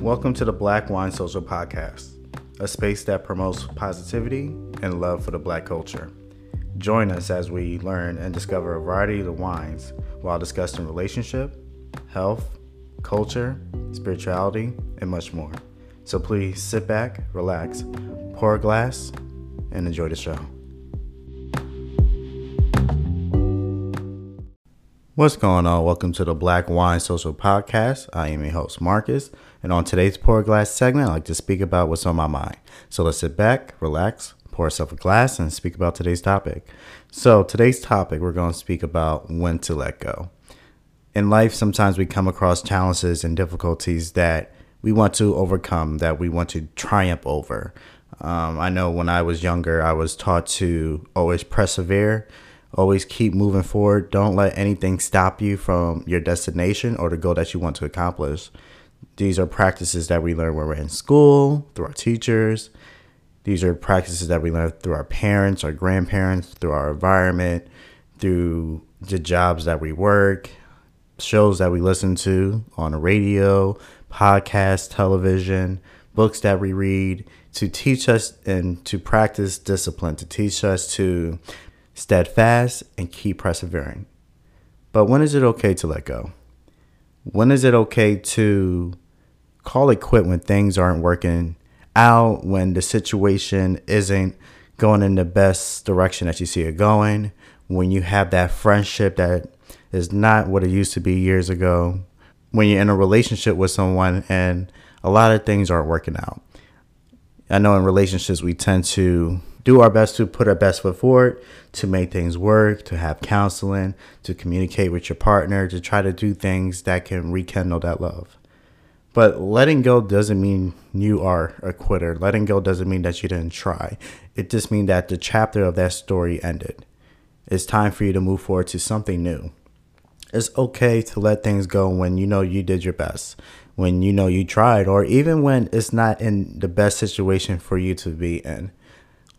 Welcome to the Black Wine Social Podcast, a space that promotes positivity and love for the black culture. Join us as we learn and discover a variety of the wines while discussing relationship, health, culture, spirituality, and much more. So please sit back, relax, pour a glass, and enjoy the show. What's going on? Welcome to the Black Wine Social Podcast. I am your host, Marcus, and on today's Pour Glass segment, I'd like to speak about what's on my mind. So let's sit back, relax, pour yourself a glass, and speak about today's topic. So, today's topic, we're going to speak about when to let go. In life, sometimes we come across challenges and difficulties that we want to overcome, that we want to triumph over. Um, I know when I was younger, I was taught to always persevere Always keep moving forward. Don't let anything stop you from your destination or the goal that you want to accomplish. These are practices that we learn when we're in school, through our teachers. These are practices that we learn through our parents, our grandparents, through our environment, through the jobs that we work, shows that we listen to on the radio, podcast, television, books that we read to teach us and to practice discipline, to teach us to steadfast, and keep persevering. But when is it okay to let go? When is it okay to call it quit when things aren't working out, when the situation isn't going in the best direction that you see it going, when you have that friendship that is not what it used to be years ago, when you're in a relationship with someone and a lot of things aren't working out. I know in relationships we tend to do our best to put our best foot forward, to make things work, to have counseling, to communicate with your partner, to try to do things that can rekindle that love. But letting go doesn't mean you are a quitter. Letting go doesn't mean that you didn't try. It just means that the chapter of that story ended. It's time for you to move forward to something new. It's okay to let things go when you know you did your best, when you know you tried, or even when it's not in the best situation for you to be in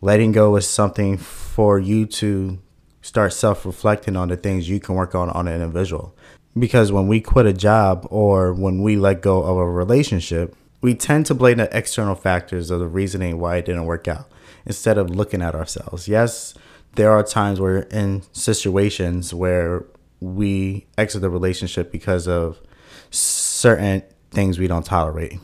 letting go is something for you to start self reflecting on the things you can work on on an individual. Because when we quit a job or when we let go of a relationship, we tend to blame the external factors of the reasoning why it didn't work out instead of looking at ourselves. Yes, there are times where in situations where we exit the relationship because of certain things we don't tolerate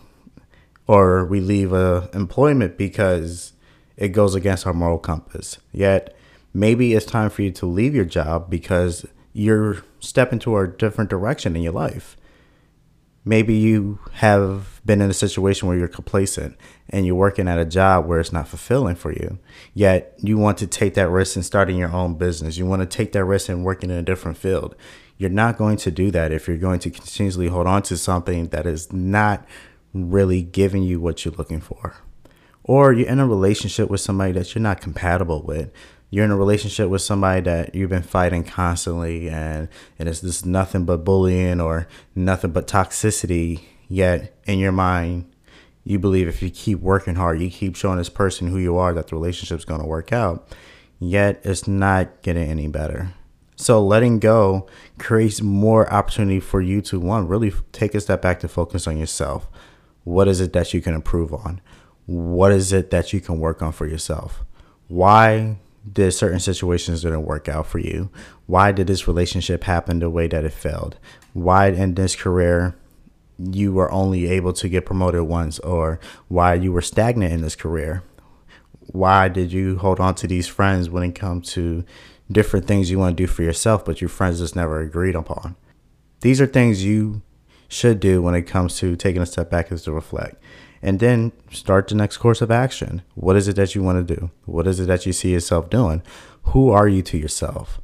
or we leave a employment because it goes against our moral compass. Yet, maybe it's time for you to leave your job because you're stepping to a different direction in your life. Maybe you have been in a situation where you're complacent and you're working at a job where it's not fulfilling for you. Yet you want to take that risk in starting your own business. You want to take that risk in working in a different field. You're not going to do that if you're going to continuously hold on to something that is not really giving you what you're looking for or you're in a relationship with somebody that you're not compatible with. You're in a relationship with somebody that you've been fighting constantly and, and it's just nothing but bullying or nothing but toxicity. Yet in your mind you believe if you keep working hard you keep showing this person who you are that the relationship's going to work out. Yet it's not getting any better. So letting go creates more opportunity for you to one really take a step back to focus on yourself. What is it that you can improve on what is it that you can work on for yourself? Why did certain situations didn't work out for you? Why did this relationship happen the way that it failed? Why in this career you were only able to get promoted once or why you were stagnant in this career? Why did you hold on to these friends when it comes to different things you want to do for yourself, but your friends just never agreed upon? These are things you should do when it comes to taking a step back as to reflect and then start the next course of action. What is it that you want to do? What is it that you see yourself doing? Who are you to yourself?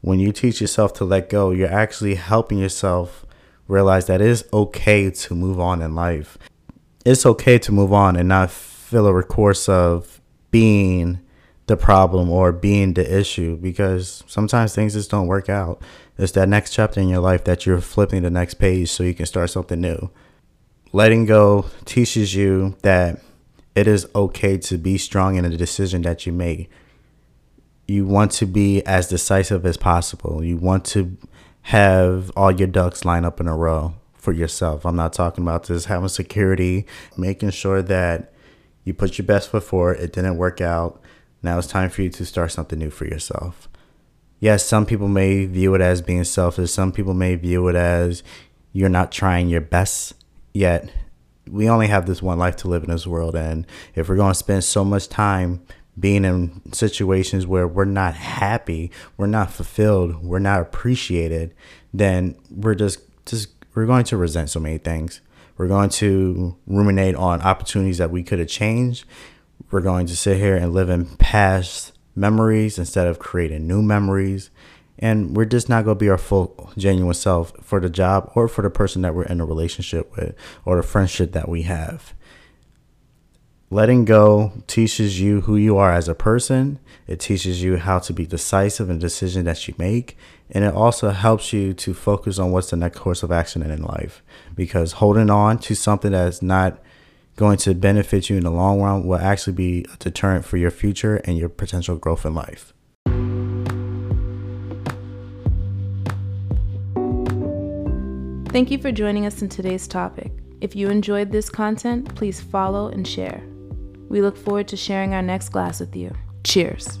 When you teach yourself to let go, you're actually helping yourself realize that it is okay to move on in life. It's okay to move on and not feel a recourse of being the problem or being the issue because sometimes things just don't work out. It's that next chapter in your life that you're flipping the next page so you can start something new letting go teaches you that it is okay to be strong in a decision that you make. You want to be as decisive as possible. You want to have all your ducks line up in a row for yourself. I'm not talking about just having security, making sure that you put your best foot forward. It didn't work out. Now it's time for you to start something new for yourself. Yes, some people may view it as being selfish. Some people may view it as you're not trying your best yet. We only have this one life to live in this world. And if we're going to spend so much time being in situations where we're not happy, we're not fulfilled, we're not appreciated, then we're just just we're going to resent so many things. We're going to ruminate on opportunities that we could have changed. We're going to sit here and live in past memories instead of creating new memories. And we're just not going to be our full, genuine self for the job or for the person that we're in a relationship with or the friendship that we have. Letting go teaches you who you are as a person. It teaches you how to be decisive in the decision that you make. And it also helps you to focus on what's the next course of action in life. Because holding on to something that's not going to benefit you in the long run will actually be a deterrent for your future and your potential growth in life. Thank you for joining us in today's topic. If you enjoyed this content, please follow and share. We look forward to sharing our next glass with you. Cheers.